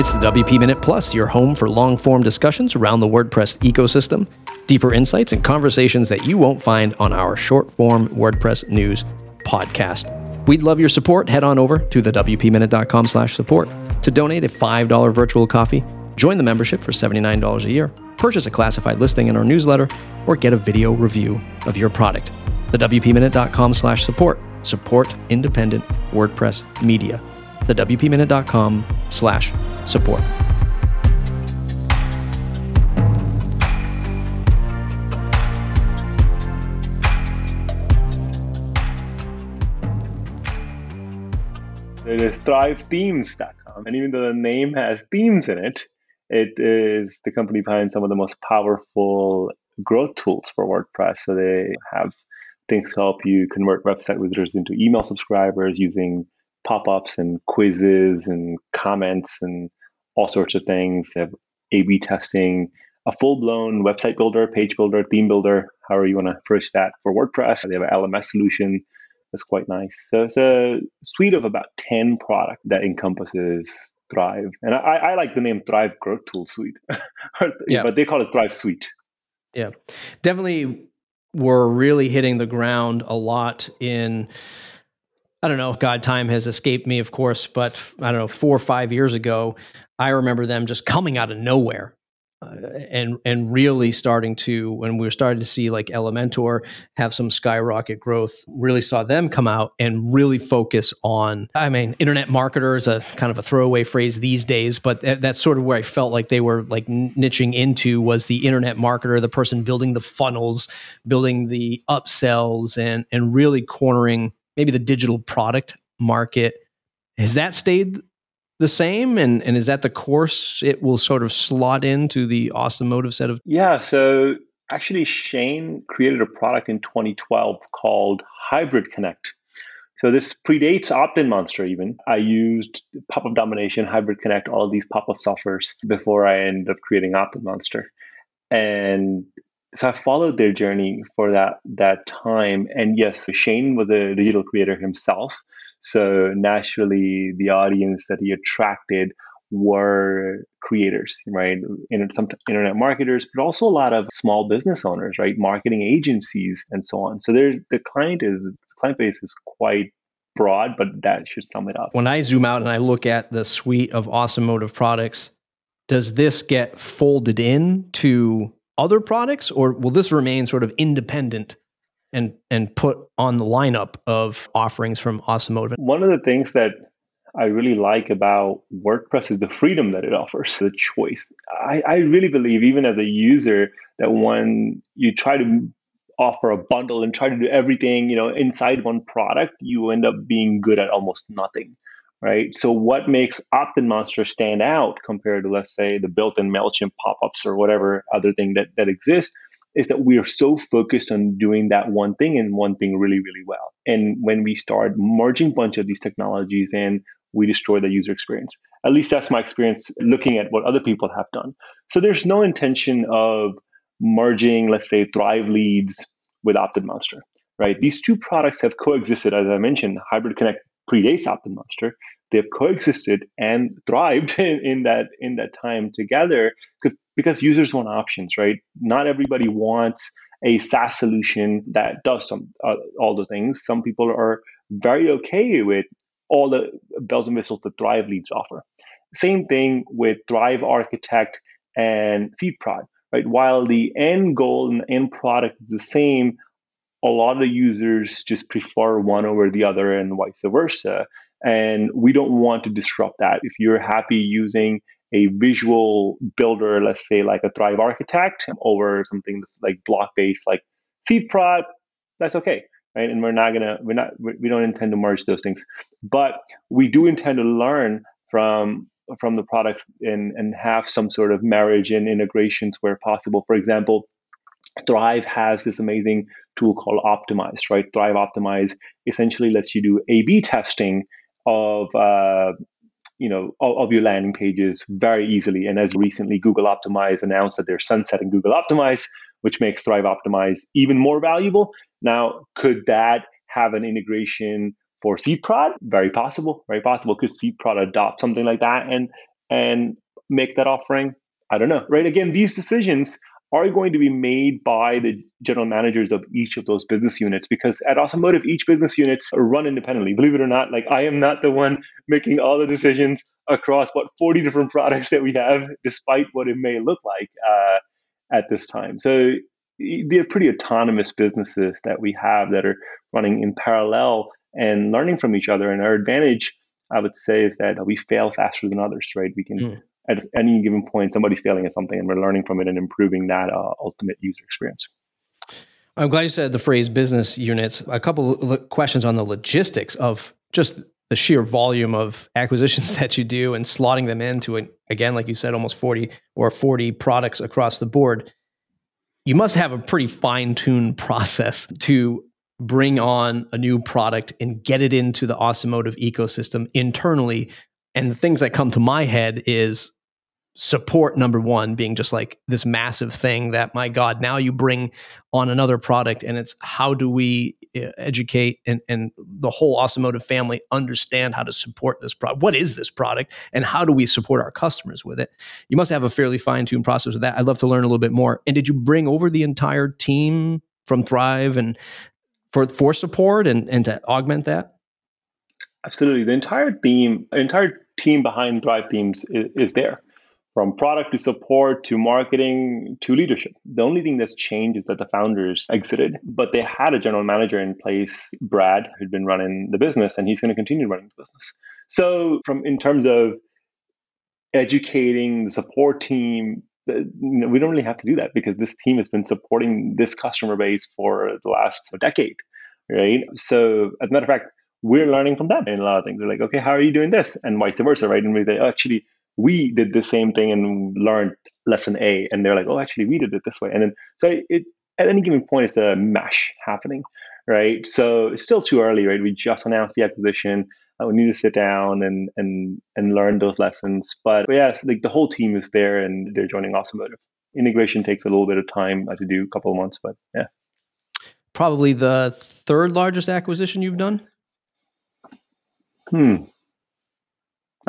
It's the WP Minute Plus, your home for long form discussions around the WordPress ecosystem, deeper insights and conversations that you won't find on our short form WordPress news podcast. We'd love your support. Head on over to the WPMinute.com slash support to donate a $5 virtual coffee, join the membership for $79 a year, purchase a classified listing in our newsletter, or get a video review of your product. The WPMinute.com slash support. Support independent WordPress media the WPMinute.com slash support. It is thrivethemes.com. And even though the name has themes in it, it is the company behind some of the most powerful growth tools for WordPress. So they have things to help you convert website visitors into email subscribers using pop-ups and quizzes and comments and all sorts of things. They have A/B testing, a full-blown website builder, page builder, theme builder, however you want to approach that for WordPress. They have an LMS solution that's quite nice. So it's a suite of about 10 products that encompasses Thrive. And I, I like the name Thrive Growth Tool Suite, yeah. but they call it Thrive Suite. Yeah, definitely we're really hitting the ground a lot in I don't know, God, time has escaped me, of course, but I don't know, four or five years ago, I remember them just coming out of nowhere. Uh, and and really starting to when we were starting to see like Elementor have some skyrocket growth, really saw them come out and really focus on. I mean, internet marketer is a kind of a throwaway phrase these days, but th- that's sort of where I felt like they were like niching into was the internet marketer, the person building the funnels, building the upsells, and and really cornering maybe the digital product market has that stayed the same? And and is that the course it will sort of slot into the Awesome Motive set of? Yeah so actually shane created a product in 2012 called hybrid connect. So this predates OptinMonster even. I used pop-up domination, hybrid connect, all these pop-up softwares before I ended up creating OptinMonster. And so I followed their journey for that that time. And yes, Shane was a digital creator himself. So naturally, the audience that he attracted were creators, right? In some internet marketers, but also a lot of small business owners, right? Marketing agencies and so on. So there's the client is the client base is quite broad, but that should sum it up. When I zoom out and I look at the suite of awesome motive products, does this get folded in to other products, or will this remain sort of independent and and put on the lineup of offerings from Awesome Motive? One of the things that I really like about WordPress is the freedom that it offers, the choice. I, I really believe, even as a user, that when you try to offer a bundle and try to do everything, you know, inside one product, you end up being good at almost nothing right? So what makes OptinMonster stand out compared to, let's say, the built-in MailChimp pop-ups or whatever other thing that, that exists is that we are so focused on doing that one thing and one thing really, really well. And when we start merging a bunch of these technologies in, we destroy the user experience. At least that's my experience looking at what other people have done. So there's no intention of merging, let's say, Thrive Leads with OptinMonster, right? These two products have coexisted, as I mentioned. Hybrid Connect predates OptinMonster. They've coexisted and thrived in, in that in that time together because users want options, right? Not everybody wants a SaaS solution that does some uh, all the things. Some people are very okay with all the bells and whistles that Thrive Leads offer. Same thing with Thrive Architect and SeedProd, right? While the end goal and end product is the same, a lot of the users just prefer one over the other and vice versa. And we don't want to disrupt that. If you're happy using a visual builder, let's say like a Thrive Architect over something that's like block based like SeedProd, that's okay. Right. And we're not gonna we're not we don't intend to merge those things. But we do intend to learn from from the products and, and have some sort of marriage and integrations where possible. For example, Thrive has this amazing tool called Optimize, right? Thrive Optimize essentially lets you do A/B testing of uh, you know of, of, your landing pages very easily. And as recently, Google Optimize announced that they're sunsetting Google Optimize, which makes Thrive Optimize even more valuable. Now, could that have an integration for SeedProd? Very possible. Very possible. Could SeedProd adopt something like that and and make that offering? I don't know, right? Again, these decisions are going to be made by the general managers of each of those business units because at Awesome Motive each business units run independently. Believe it or not like i am not the one making all the decisions across what 40 different products that we have despite what it may look like uh, at this time. So they're pretty autonomous businesses that we have that are running in parallel and learning from each other. And our advantage i would say is that we fail faster than others right? We can mm at any given point, somebody's failing at something and we're learning from it and improving that uh, ultimate user experience. I'm glad you said the phrase business units. A couple of questions on the logistics of just the sheer volume of acquisitions that you do and slotting them into, an, again, like you said, almost 40 or 40 products across the board. You must have a pretty fine tuned process to bring on a new product and get it into the Awesome Motive ecosystem internally. And the things that come to my head is support number one being just like this massive thing that my god now you bring on another product and it's how do we eh, educate and, and the whole Awesome Motive family understand how to support this product what is this product and how do we support our customers with it? You must have a fairly fine-tuned process with that. I'd love to learn a little bit more. And did you bring over the entire team from thrive and for for support and and to augment that? Absolutely. The entire team entire team behind Thrive Themes is, is there from product to support to marketing to leadership. The only thing that's changed is that the founders exited, but they had a general manager in place, Brad, who'd been running the business, and he's going to continue running the business. So, from in terms of educating the support team, we don't really have to do that because this team has been supporting this customer base for the last decade, right? So, as a matter of fact, we're learning from them in a lot of things. They're like, okay, how are you doing this? And vice versa, right? And we say, oh, actually, we did the same thing and learned lesson A, and they're like, oh, actually, we did it this way. And then, so it, at any given point, it's a mesh happening, right? So it's still too early, right? We just announced the acquisition. Uh, we need to sit down and and and learn those lessons. But, but yeah, like the whole team is there, and they're joining Awesome Motive. Integration takes a little bit of time to do, a couple of months, but yeah. Probably the third largest acquisition you've done. Hmm.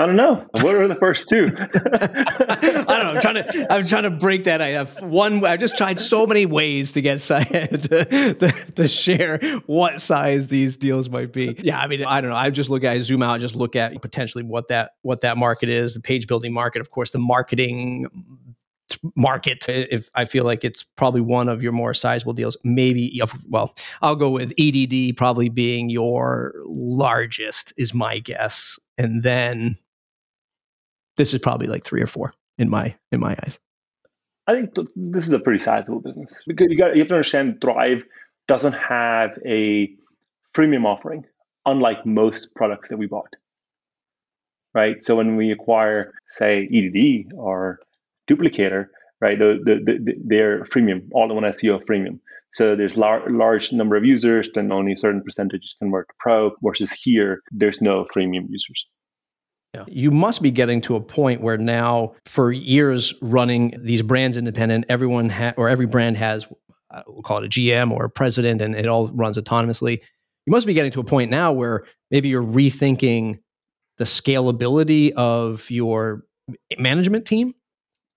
I don't know. What are the first two? I don't know. I'm trying to. I'm trying to break that. I have one. I've just tried so many ways to get to, to, to, share what size these deals might be. Yeah, I mean, I don't know. I just look at, I zoom out, just look at potentially what that what that market is, the page building market, of course, the marketing market. If I feel like it's probably one of your more sizable deals, maybe. Well, I'll go with EDD probably being your largest is my guess, and then this is probably like three or four in my in my eyes. I think this is a pretty sizable business because you got you have to understand Thrive doesn't have a freemium offering, unlike most products that we bought. Right. So when we acquire, say, EDD or Duplicator, right, the, the, the, they're freemium, all in one SEO freemium. So there's lar- large number of users, then only a certain percentage convert to pro. Versus here, there's no freemium users. Yeah. You must be getting to a point where now, for years running these brands independent, everyone ha- or every brand has, uh, we'll call it a GM or a president, and it all runs autonomously. You must be getting to a point now where maybe you're rethinking the scalability of your management team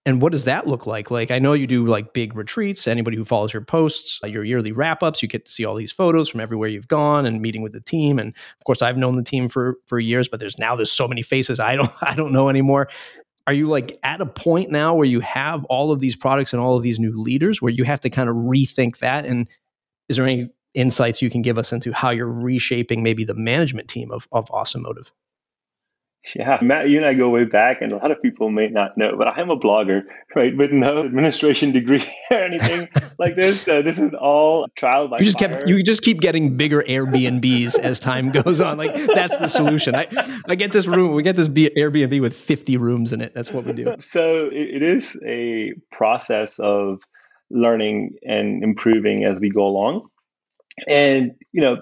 and what does that look like? Like, I know you do like big retreats. Anybody who follows your posts, uh, your yearly wrap ups, you get to see all these photos from everywhere you've gone and meeting with the team. And of course, I've known the team for for years, but there's now there's so many faces I don't I don't know anymore. Are you like at a point now where you have all of these products and all of these new leaders where you have to kind of rethink that? And is there any insights you can give us into how you're reshaping maybe the management team of of Awesome Motive? Yeah, Matt, you and I go way back, and a lot of people may not know, but I am a blogger, right, with no administration degree or anything like this. Uh, this is all trial by you just fire. kept you just keep getting bigger Airbnbs as time goes on. Like that's the solution. I I get this room, we get this Airbnb with fifty rooms in it. That's what we do. So it, it is a process of learning and improving as we go along, and you know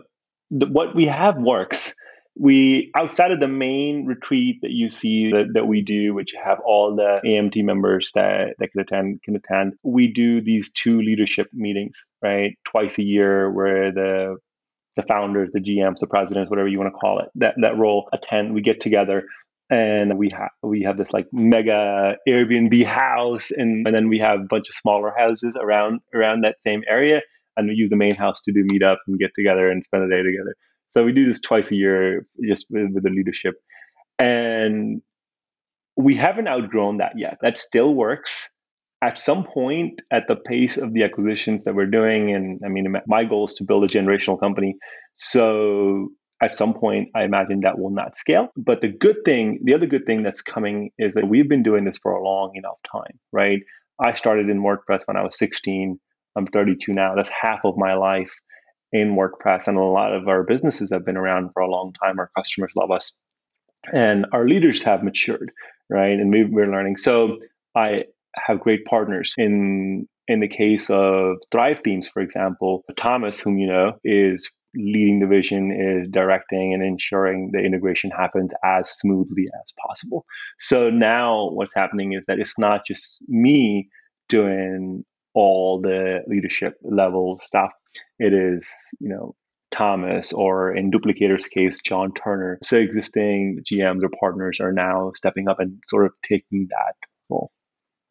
the, what we have works we outside of the main retreat that you see that, that we do which have all the amt members that, that can attend can attend we do these two leadership meetings right twice a year where the the founders the gms the presidents whatever you want to call it that that role attend we get together and we have we have this like mega Airbnb house, and, and then we have a bunch of smaller houses around around that same area, and we use the main house to do meetup and get together and spend the day together. So we do this twice a year, just with, with the leadership, and we haven't outgrown that yet. That still works. At some point, at the pace of the acquisitions that we're doing, and I mean, my goal is to build a generational company. So at some point, I imagine that will not scale. But the good thing, the other good thing that's coming is that we've been doing this for a long enough time, right? I started in WordPress when I was 16. I'm 32 now. That's half of my life in WordPress. And a lot of our businesses have been around for a long time. Our customers love us. And our leaders have matured, right? And we, we're learning. So I have great partners in in the case of Thrive Themes, for example, Thomas, whom you know, is leading the vision is directing and ensuring the integration happens as smoothly as possible. So now what's happening is that it's not just me doing all the leadership level stuff. It is, you know, Thomas or in Duplicator's case, John Turner. So existing GMs or partners are now stepping up and sort of taking that role.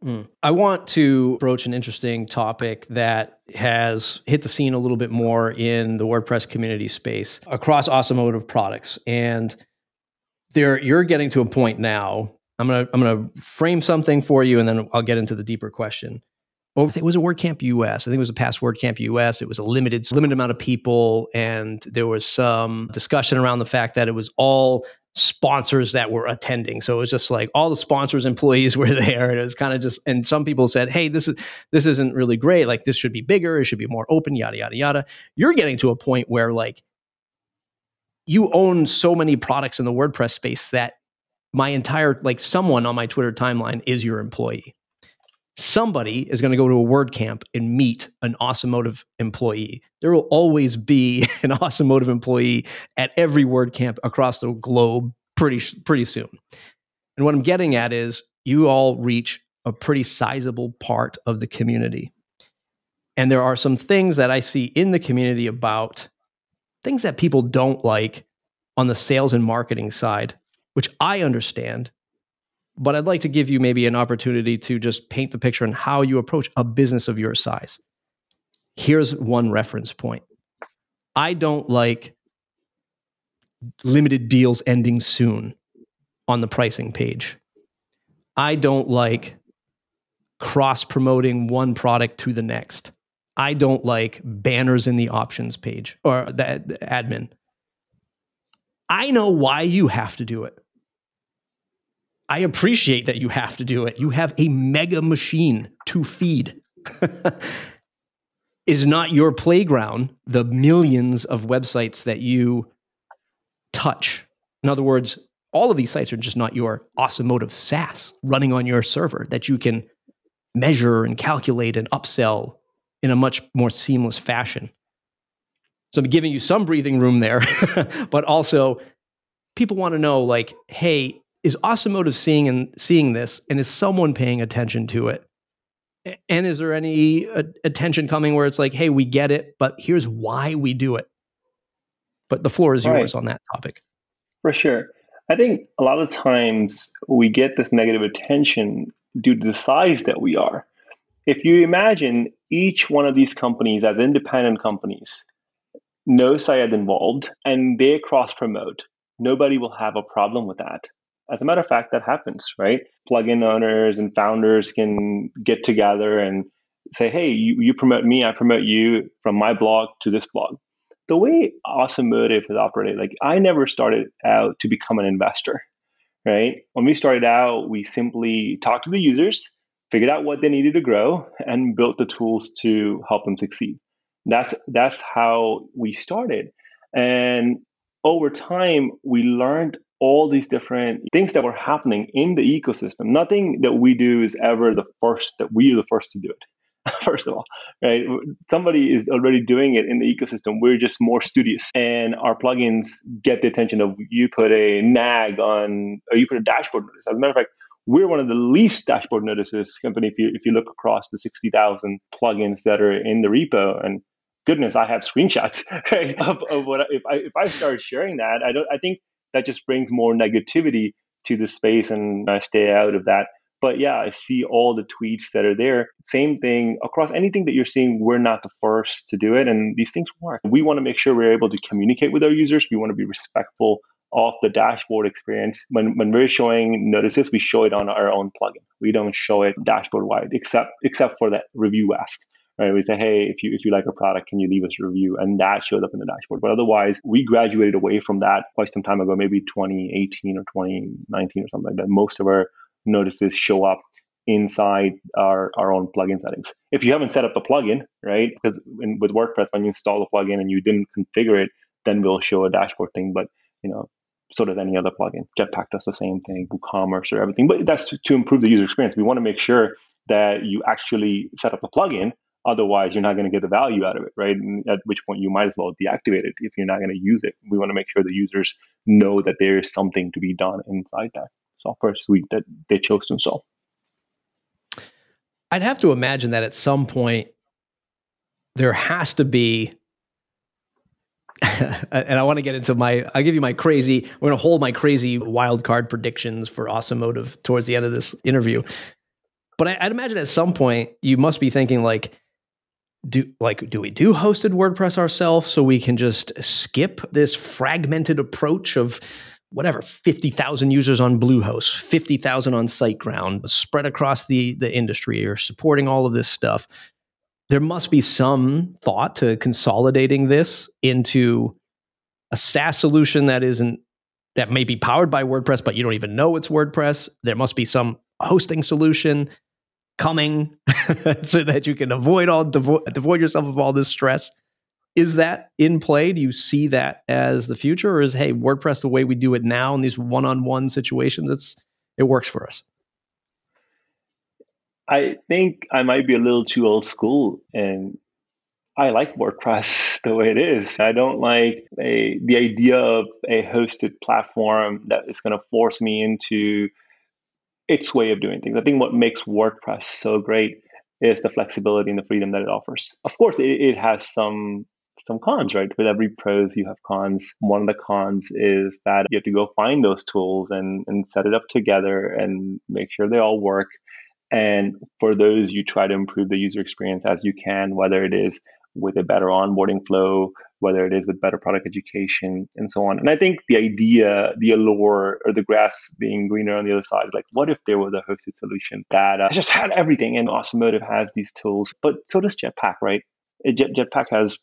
Mm. I want to broach an interesting topic that has hit the scene a little bit more in the WordPress community space across Awesome Motive products. And there you're getting to a point now. I'm gonna I'm gonna frame something for you and then I'll get into the deeper question over it was a WordCamp US. I think it was a past WordCamp US. It was a limited limited amount of people, and there was some discussion around the fact that it was all sponsors that were attending. So it was just like all the sponsors employees were there. And it was kind of just and some people said, "Hey, this is this isn't really great. Like this should be bigger. It should be more open. Yada yada yada." You're getting to a point where like you own so many products in the WordPress space that my entire like someone on my Twitter timeline is your employee somebody is going to go to a WordCamp and meet an Awesome Motive employee. There will always be an Awesome Motive employee at every WordCamp across the globe pretty pretty soon. And what I'm getting at is you all reach a pretty sizable part of the community. And there are some things that I see in the community about things that people don't like on the sales and marketing side, which I understand but I'd like to give you maybe an opportunity to just paint the picture on how you approach a business of your size. Here's one reference point I don't like limited deals ending soon on the pricing page. I don't like cross promoting one product to the next. I don't like banners in the options page or the admin. I know why you have to do it. I appreciate that you have to do it. You have a mega machine to feed. is not your playground the millions of websites that you touch. In other words, all of these sites are just not your Awesome Motive SaaS running on your server that you can measure and calculate and upsell in a much more seamless fashion. So I'm giving you some breathing room there, but also people want to know like, hey, is Awesome Motive seeing and seeing this and is someone paying attention to it? And is there any uh, attention coming where it's like hey we get it but here's why we do it. But the floor is yours right. on that topic. For sure. I think a lot of times we get this negative attention due to the size that we are. If you imagine each one of these companies as independent companies no Syed involved and they cross promote nobody will have a problem with that as a matter of fact, that happens, right? Plugin owners and founders can get together and say, hey, you, you promote me, I promote you from my blog to this blog. The way Awesome Motive has operated, like I never started out to become an investor, right? When we started out, we simply talked to the users, figured out what they needed to grow, and built the tools to help them succeed. That's that's how we started. And over time, we learned all these different things that were happening in the ecosystem. Nothing that we do is ever the first that we are the first to do it. first of all, right? Somebody is already doing it in the ecosystem. We're just more studious, and our plugins get the attention of you put a nag on, or you put a dashboard notice. As a matter of fact, we're one of the least dashboard notices company if you if you look across the sixty thousand plugins that are in the repo and. Goodness, I have screenshots right, of, of what if I if I started sharing that I don't I think that just brings more negativity to the space and I stay out of that. But yeah, I see all the tweets that are there. Same thing across anything that you're seeing, we're not the first to do it. And these things work. We want to make sure we're able to communicate with our users. We want to be respectful of the dashboard experience. When, when we're showing notices, we show it on our own plugin. We don't show it dashboard wide, except except for that review ask. Right? We say, hey, if you if you like a product, can you leave us a review? And that shows up in the dashboard. But otherwise, we graduated away from that quite some time ago, maybe 2018 or 2019 or something like that. Most of our notices show up inside our, our own plugin settings. If you haven't set up the plugin, right? Because in, with WordPress, when you install the plugin and you didn't configure it, then we'll show a dashboard thing. But you know, so does any other plugin. Jetpack does the same thing, WooCommerce or everything. But that's to improve the user experience. We want to make sure that you actually set up a plugin. Otherwise, you're not going to get the value out of it, right? And at which point you might as well deactivate it if you're not going to use it. We want to make sure the users know that there is something to be done inside that software suite that they chose to install. I'd have to imagine that at some point there has to be and I want to get into my I'll give you my crazy I'm going to hold my crazy wild card predictions for Awesome Motive towards the end of this interview. But I, would imagine at some point you must be thinking like do like do we do hosted WordPress ourselves so we can just skip this fragmented approach of whatever 50,000 users on Bluehost, 50,000 on SiteGround, spread across the the industry or supporting all of this stuff. There must be some thought to consolidating this into a SaaS solution that isn't that may be powered by WordPress, but you don't even know it's WordPress. There must be some hosting solution coming so that you can avoid all devo- avoid yourself of all this stress is that in play? Do you see that as the future, or is hey WordPress the way we do it now in these one-on-one situations? It's it works for us. I think I might be a little too old school, and I like WordPress the way it is. I don't like a, the idea of a hosted platform that is going to force me into its way of doing things. I think what makes WordPress so great is the flexibility and the freedom that it offers. Of course, it, it has some some cons, right? With every pros, you have cons. One of the cons is that you have to go find those tools and, and set it up together and make sure they all work. And for those, you try to improve the user experience as you can, whether it is with a better onboarding flow, whether it is with better product education, and so on. And I think the idea, the allure, or the grass being greener on the other side, like what if there was a hosted solution that uh, just had everything? And Awesome Motive has these tools, but so does Jetpack, right? Jet, Jetpack has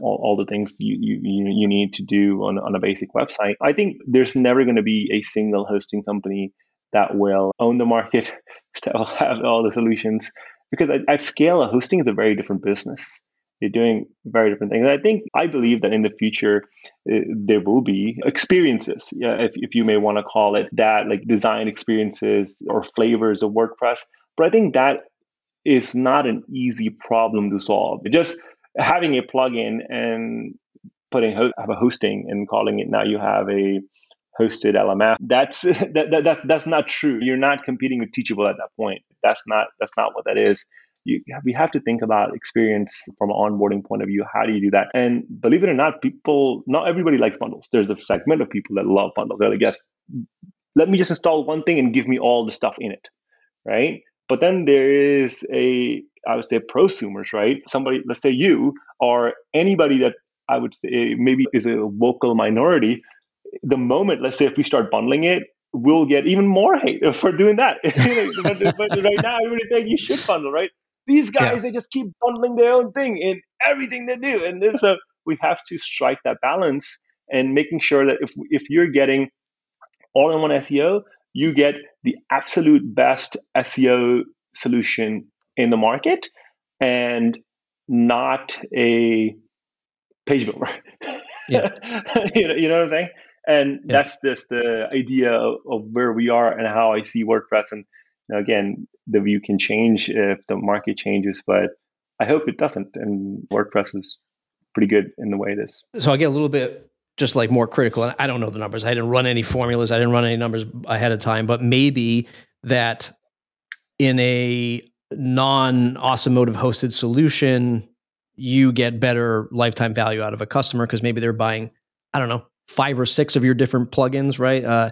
all, all the things you, you you need to do on, on a basic website. I think there's never going to be a single hosting company that will own the market, that will have all the solutions. Because at, at scale, hosting is a very different business. You're doing very different things. And I think I believe that in the future uh, there will be experiences, yeah, if, if you may want to call it that, like design experiences or flavors of WordPress. But I think that is not an easy problem to solve. Just having a plugin and putting ho- have a hosting and calling it now you have a hosted LMS. That's that, that, that's that's not true. You're not competing with Teachable at that point. That's not that's not what that is. You, we have to think about experience from an onboarding point of view. How do you do that? And believe it or not, people not everybody likes bundles. There's a segment of people that love bundles. They're like, yes, let me just install one thing and give me all the stuff in it, right? But then there is a I would say prosumers, right? Somebody, let's say you or anybody that I would say eh, maybe is a vocal minority. The moment, let's say, if we start bundling it, we'll get even more hate for doing that. but, but, right now, everybody's saying you should bundle, right? These guys, yeah. they just keep bundling their own thing in everything they do, and so we have to strike that balance and making sure that if if you're getting all-in-one SEO, you get the absolute best SEO solution in the market and not a page builder. Yeah. you, know, you know what I'm saying? And yeah. that's just the idea of, where we are and how I see WordPress. And know, again, the view can change if the market changes, but I hope it doesn't. And WordPress is pretty good in the way it is. So I get a little bit just like more critical. And I don't know the numbers. I didn't run any formulas. I didn't run any numbers ahead of time, but maybe that in a non Awesome Motive hosted solution, you get better lifetime value out of a customer because maybe they're buying, I don't know, five or six of your different plugins, right? Uh,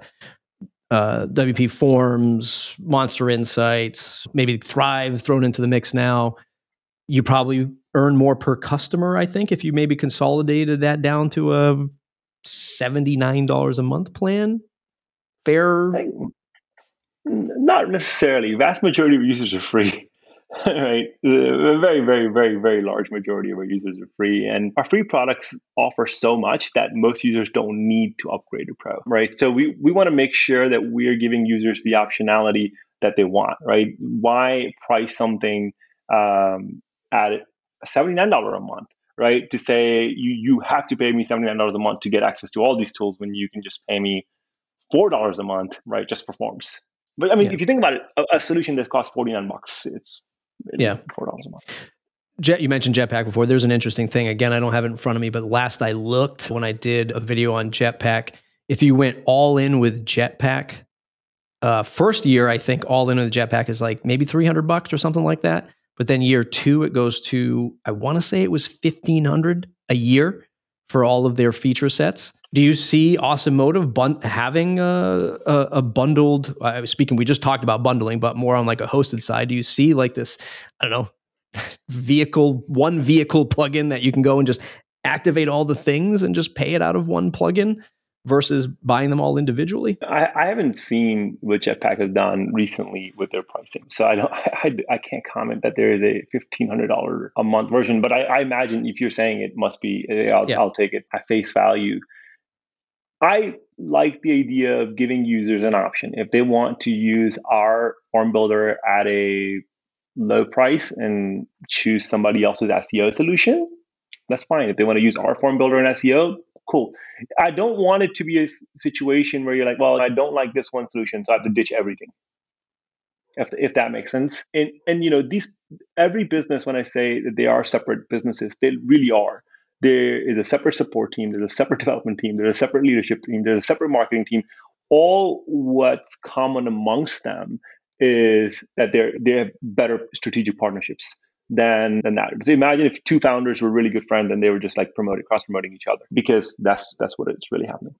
uh, WP Forms, Monster Insights, maybe Thrive thrown into the mix now, you probably earn more per customer, I think, if you maybe consolidated that down to a $79 a month plan. Fair? Not necessarily. Vast majority of users are free. right? A very, very, very, very large majority of our users are free. And our free products offer so much that most users don't need to upgrade to Pro, right? So we, we want to make sure that we're giving users the optionality that they want, right? Why price something um, at $79 a month, right? To say you, you have to pay me $79 a month to get access to all these tools when you can just pay me $4 a month, right? Just for forms. But I mean, yeah. if you think about it, a, a, solution that costs 49 bucks, it's yeah, four dollars a month. Jet, you mentioned Jetpack before. There's an interesting thing. Again, I don't have it in front of me, but last I looked when I did a video on Jetpack, if you went all in with Jetpack, uh, first year I think all in with Jetpack is like maybe 300 bucks or something like that. But then year two it goes to I want to say it was 1500 a year for all of their feature sets. Do you see Awesome Motive bun- having a, a, a bundled? I was speaking. We just talked about bundling, but more on like a hosted side. Do you see like this? I don't know, vehicle one vehicle plugin that you can go and just activate all the things and just pay it out of one plugin versus buying them all individually? I, I haven't seen what Jetpack has done recently with their pricing, so I don't. I, I can't comment that there is a fifteen hundred dollar a month version. But I, I, imagine if you're saying it must be, eh, I'll, yeah. I'll take it at face value. I like the idea of giving users an option. If they want to use our form builder at a low price and choose somebody else's SEO solution, that's fine. If they want to use our form builder and SEO, cool. I don't want it to be a situation where you're like, well, I don't like this one solution, so I have to ditch everything. If, if that makes sense. And and you know, these every business when I say that they are separate businesses, they really are there is a separate support team, there's a separate development team, there's a separate leadership team, there's a separate marketing team. All what's common amongst them is that they're they have better strategic partnerships than than that. So imagine if two founders were really good friends and they were just like promoting cross promoting each other because that's that's what it's really happening.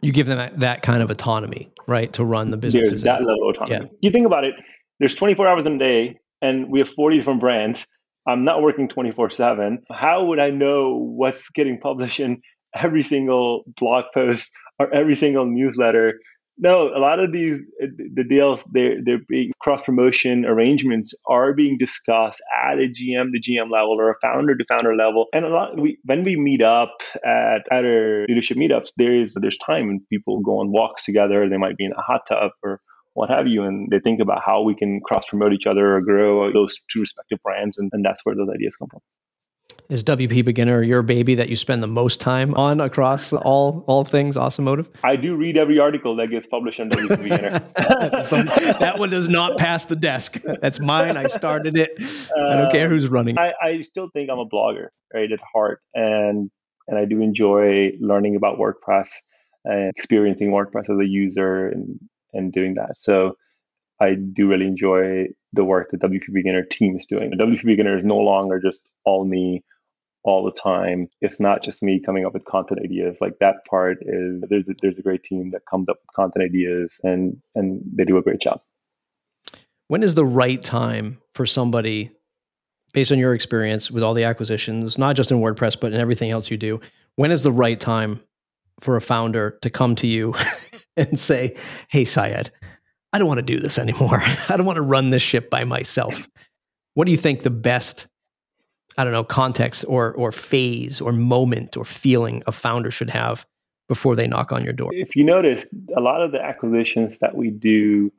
You give them that, that kind of autonomy, right, to run the business. There's that level of autonomy. Yeah. You think about it. There's 24 hours in a day, and we have 40 different brands I'm not working 24 7. How would I know what's getting published in every single blog post or every single newsletter? No, a lot of these the deals they're they're being cross promotion arrangements are being discussed at a GM to GM level or a founder to founder level. And a lot we when we meet up at at our leadership meetups, there is there's time and people go on walks together. They might be in a hot tub or what have you. And they think about how we can cross promote each other or grow those two respective brands. And, and that's where those ideas come from. Is WP Beginner your baby that you spend the most time on across all all things Awesome Motive? I do read every article that gets published on WP Beginner. that one does not pass the desk. That's mine. I started it. I don't care who's running. Uh, I, I still think I'm a blogger, right, at heart, and and I do enjoy learning about WordPress and experiencing WordPress as a user and and doing that. So I do really enjoy the work that WP Beginner team is doing. The WP Beginner is no longer just all me all the time. It's not just me coming up with content ideas. Like that part is there's a, there's a great team that comes up with content ideas and and they do a great job. When is the right time for somebody based on your experience with all the acquisitions, not just in WordPress but in everything else you do? When is the right time for a founder to come to you and say, Hey, Syed, I don't want to do this anymore. I don't want to run this ship by myself. What do you think the best, I don't know, context or, or phase or moment or feeling a founder should have before they knock on your door? If you notice, a lot of the acquisitions that we do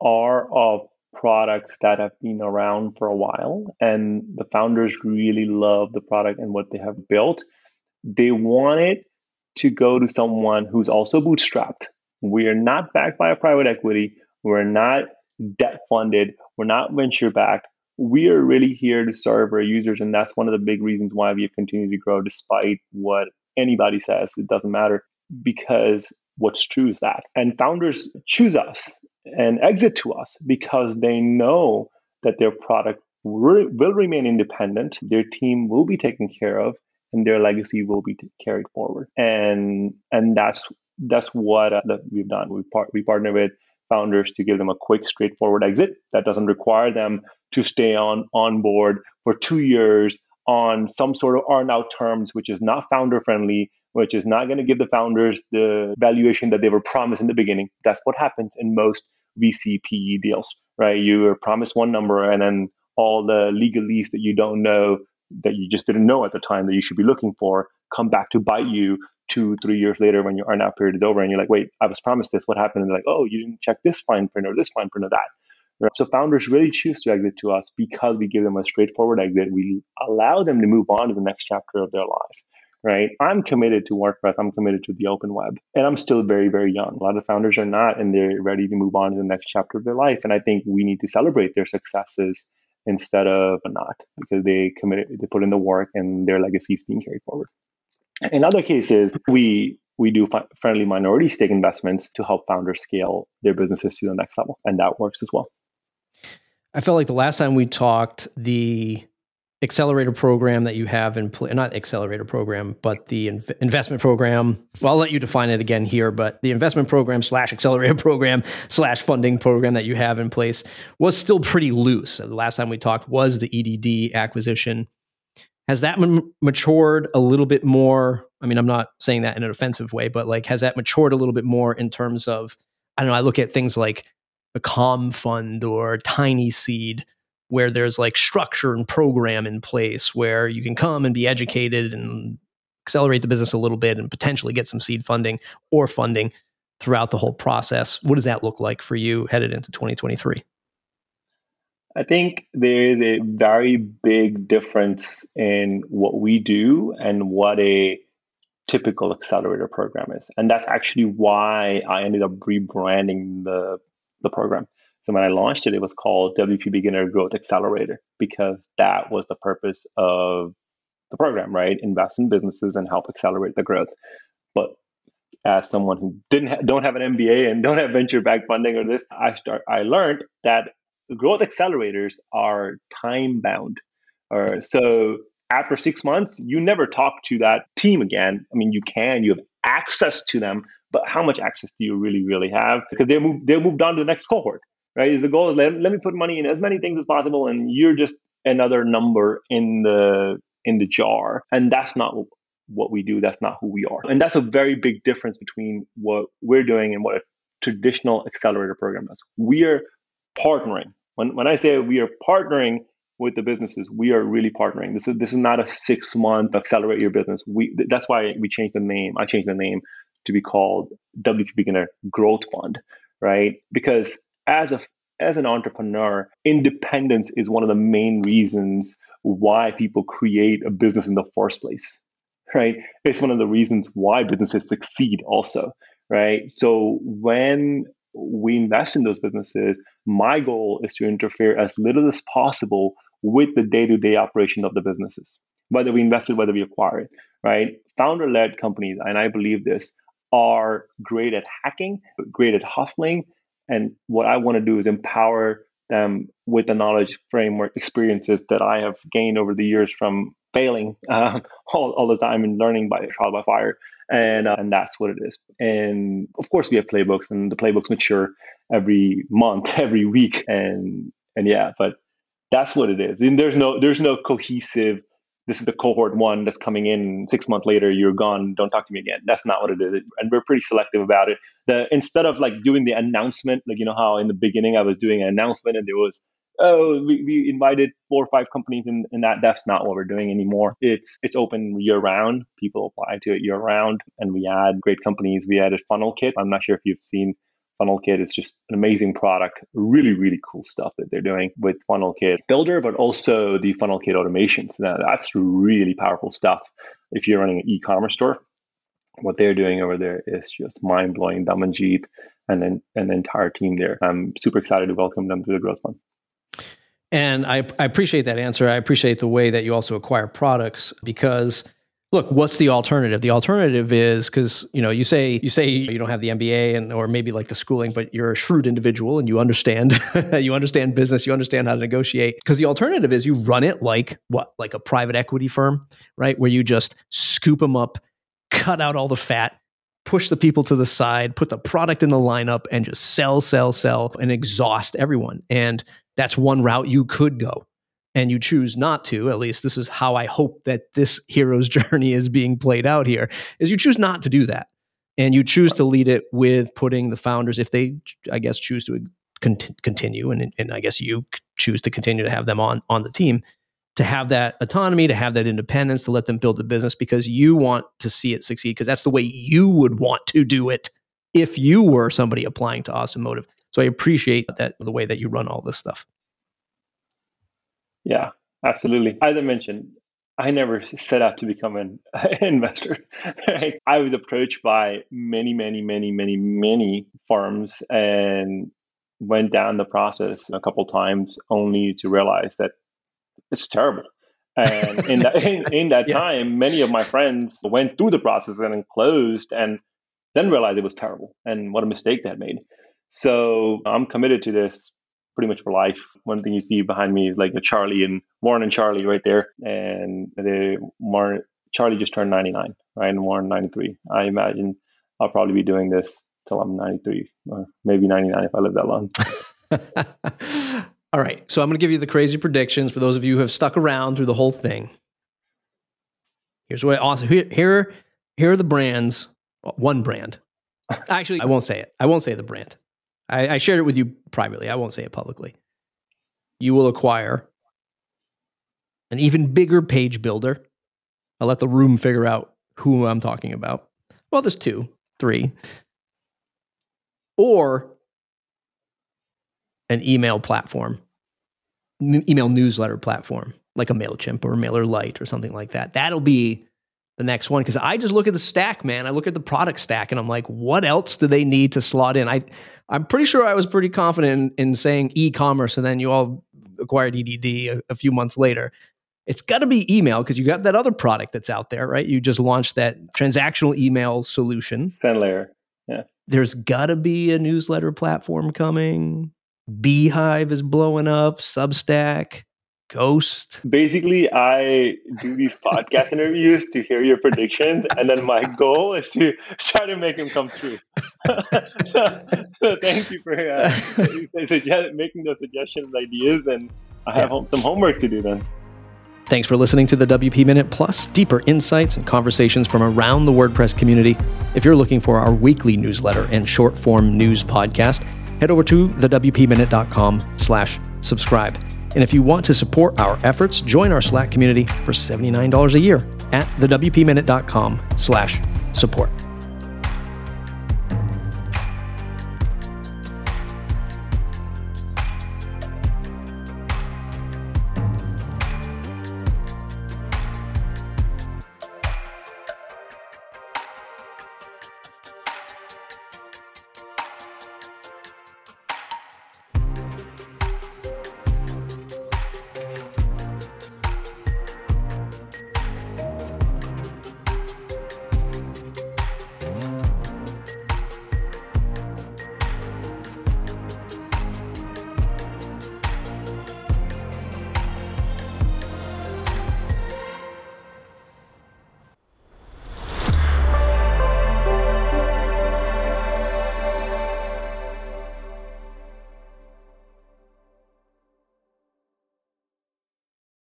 are of products that have been around for a while and the founders really love the product and what they have built. They want it to go to someone who's also bootstrapped we are not backed by a private equity. We're not debt funded. We're not venture backed. We are really here to serve our users. And that's one of the big reasons why we have continued to grow despite what anybody says. It doesn't matter because what's true is that. And founders choose us and exit to us because they know that their product will remain independent, their team will be taken care of, and their legacy will be carried forward. And and that's that's what uh, that we've done. We part we partner with founders to give them a quick, straightforward exit that doesn't require them to stay on on board for two years on some sort of earn out terms, which is not founder friendly, which is not going to give the founders the valuation that they were promised in the beginning. That's what happens in most VC PE deals, right? You are promised one number and then all the legalese that you don't know that you just didn't know at the time that you should be looking for come back to bite you two, three years later when your earnout period is over and you're like, wait, I was promised this. What happened? And they're like, oh, you didn't check this fine print or this fine print or that. Right? So founders really choose to exit to us because we give them a straightforward exit. We allow them to move on to the next chapter of their life. Right. I'm committed to WordPress. I'm committed to the open web. And I'm still very, very young. A lot of founders are not, and they're ready to move on to the next chapter of their life. And I think we need to celebrate their successes instead of a not because they committed, they put in the work and their legacy is being carried forward. In other cases, we we do friendly minority stake investments to help founders scale their businesses to the next level, and that works as well. I felt like the last time we talked, the accelerator program that you have in place, not accelerator program, but the inv- investment program. Well, I'll let you define it again here, but the investment program slash accelerator program slash funding program that you have in place was still pretty loose. The last time we talked was the EDD acquisition has that m- matured a little bit more i mean i'm not saying that in an offensive way but like has that matured a little bit more in terms of i don't know i look at things like the calm fund or tiny seed where there's like structure and program in place where you can come and be educated and accelerate the business a little bit and potentially get some seed funding or funding throughout the whole process what does that look like for you headed into 2023 I think there is a very big difference in what we do and what a typical accelerator program is. And that's actually why I ended up rebranding the, the program. So when I launched it, it was called WP Beginner Growth Accelerator because that was the purpose of the program, right? Invest in businesses and help accelerate the growth. But as someone who didn't ha- don't have an MBA and don't have venture back funding or this, I start I learned that growth accelerators are time bound. Uh, so after six months, you never talk to that team again. I mean, you can, you have access to them, but how much access do you really, really have? Because they move, they moved on to the next cohort, right? Is the goal is let, let me put money in as many things as possible, and you're just another number in the in the jar, and that's not what we do. That's not who we are, and that's a very big difference between what we're doing and what a traditional accelerator program does. We are partnering. When, when I say we are partnering with the businesses, we are really partnering. This is this is not a six month accelerate your business. We that's why we changed the name. I changed the name to be called WP Beginner Growth Fund, right? Because as a as an entrepreneur, independence is one of the main reasons why people create a business in the first place, right? It's one of the reasons why businesses succeed, also, right? So when we invest in those businesses, my goal is to interfere as little as possible with the day-to-day operation of the businesses, whether we invest it, whether we acquire it, right? Founder-led companies, and I believe this, are great at hacking, great at hustling. And what I want to do is empower them with the knowledge framework experiences that I have gained over the years from failing uh, all, all the time and learning by trial by fire and uh, and that's what it is. And of course, we have playbooks, and the playbooks mature every month, every week, and and yeah, but that's what it is. And there's no there's no cohesive. This is the cohort one that's coming in. Six months later, you're gone. Don't talk to me again. That's not what it is, and we're pretty selective about it. The instead of like doing the announcement, like you know how in the beginning I was doing an announcement and there was oh, we, we invited four or five companies in, in that. That's not what we're doing anymore. It's it's open year round. People apply to it year round, and we add great companies. We added FunnelKit. I'm not sure if you've seen FunnelKit is just an amazing product, really, really cool stuff that they're doing with FunnelKit Builder, but also the FunnelKit automations. Now, that's really powerful stuff. If you're running an e-commerce store, what they're doing over there is just mind blowing. Damanjeet and then and the entire team there. I'm super excited to welcome them to the Growth Fund. And I, I appreciate that answer. I appreciate the way that you also acquire products because look what's the alternative the alternative is because you know you say you say you don't have the mba and or maybe like the schooling but you're a shrewd individual and you understand you understand business you understand how to negotiate because the alternative is you run it like what like a private equity firm right where you just scoop them up cut out all the fat push the people to the side, put the product in the lineup, and just sell, sell, sell, and exhaust everyone. And that's one route you could go. And you choose not to, at least this is how I hope that this hero's journey is being played out here, is you choose not to do that. And you choose to lead it with putting the founders, if they, I guess, choose to continue, and, and I guess you choose to continue to have them on on the team, to have that autonomy, to have that independence, to let them build the business because you want to see it succeed because that's the way you would want to do it if you were somebody applying to Awesome Motive. So I appreciate that the way that you run all this stuff. Yeah, absolutely. As I mentioned, I never set out to become an investor. Right? I was approached by many, many, many, many, many firms and went down the process a couple times only to realize that it's terrible. And in that in, in that yeah. time, many of my friends went through the process and closed, and then realized it was terrible and what a mistake they had made. So I'm committed to this pretty much for life. One thing you see behind me is like the Charlie and Warren and Charlie right there, and the Warren Charlie just turned 99, right, and Warren 93. I imagine I'll probably be doing this till I'm 93 or maybe 99 if I live that long. All right. So I'm going to give you the crazy predictions for those of you who have stuck around through the whole thing. Here's what awesome. Here, here, here are the brands. One brand. Actually, I won't say it. I won't say the brand. I, I shared it with you privately. I won't say it publicly. You will acquire an even bigger page builder. I'll let the room figure out who I'm talking about. Well, there's two, three, or an email platform email newsletter platform like a MailChimp or MailerLite or something like that. That'll be the next one because I just look at the stack, man. I look at the product stack and I'm like, what else do they need to slot in? I I'm pretty sure I was pretty confident in, in saying e-commerce, and then you all acquired EDD a, a few months later. It's got to be email because you got that other product that's out there, right? You just launched that transactional email solution. SendLayer. Yeah. There's got to be a newsletter platform coming. beehiiv is blowing up, Substack, Ghost. Basically, I do these podcast interviews to hear your predictions, and then my goal is to try to make them come true. so, so, thank you for uh, suggest, making those suggestions, ideas, and I have yeah. some homework to do then. Thanks for listening to the WP Minute Plus, deeper insights and conversations from around the WordPress community. If you're looking for our weekly newsletter and short form news podcast, head over to thewpminute.com slash subscribe. And if you want to support our efforts, join our Slack community for $79 a year at thewpminute.com slash support.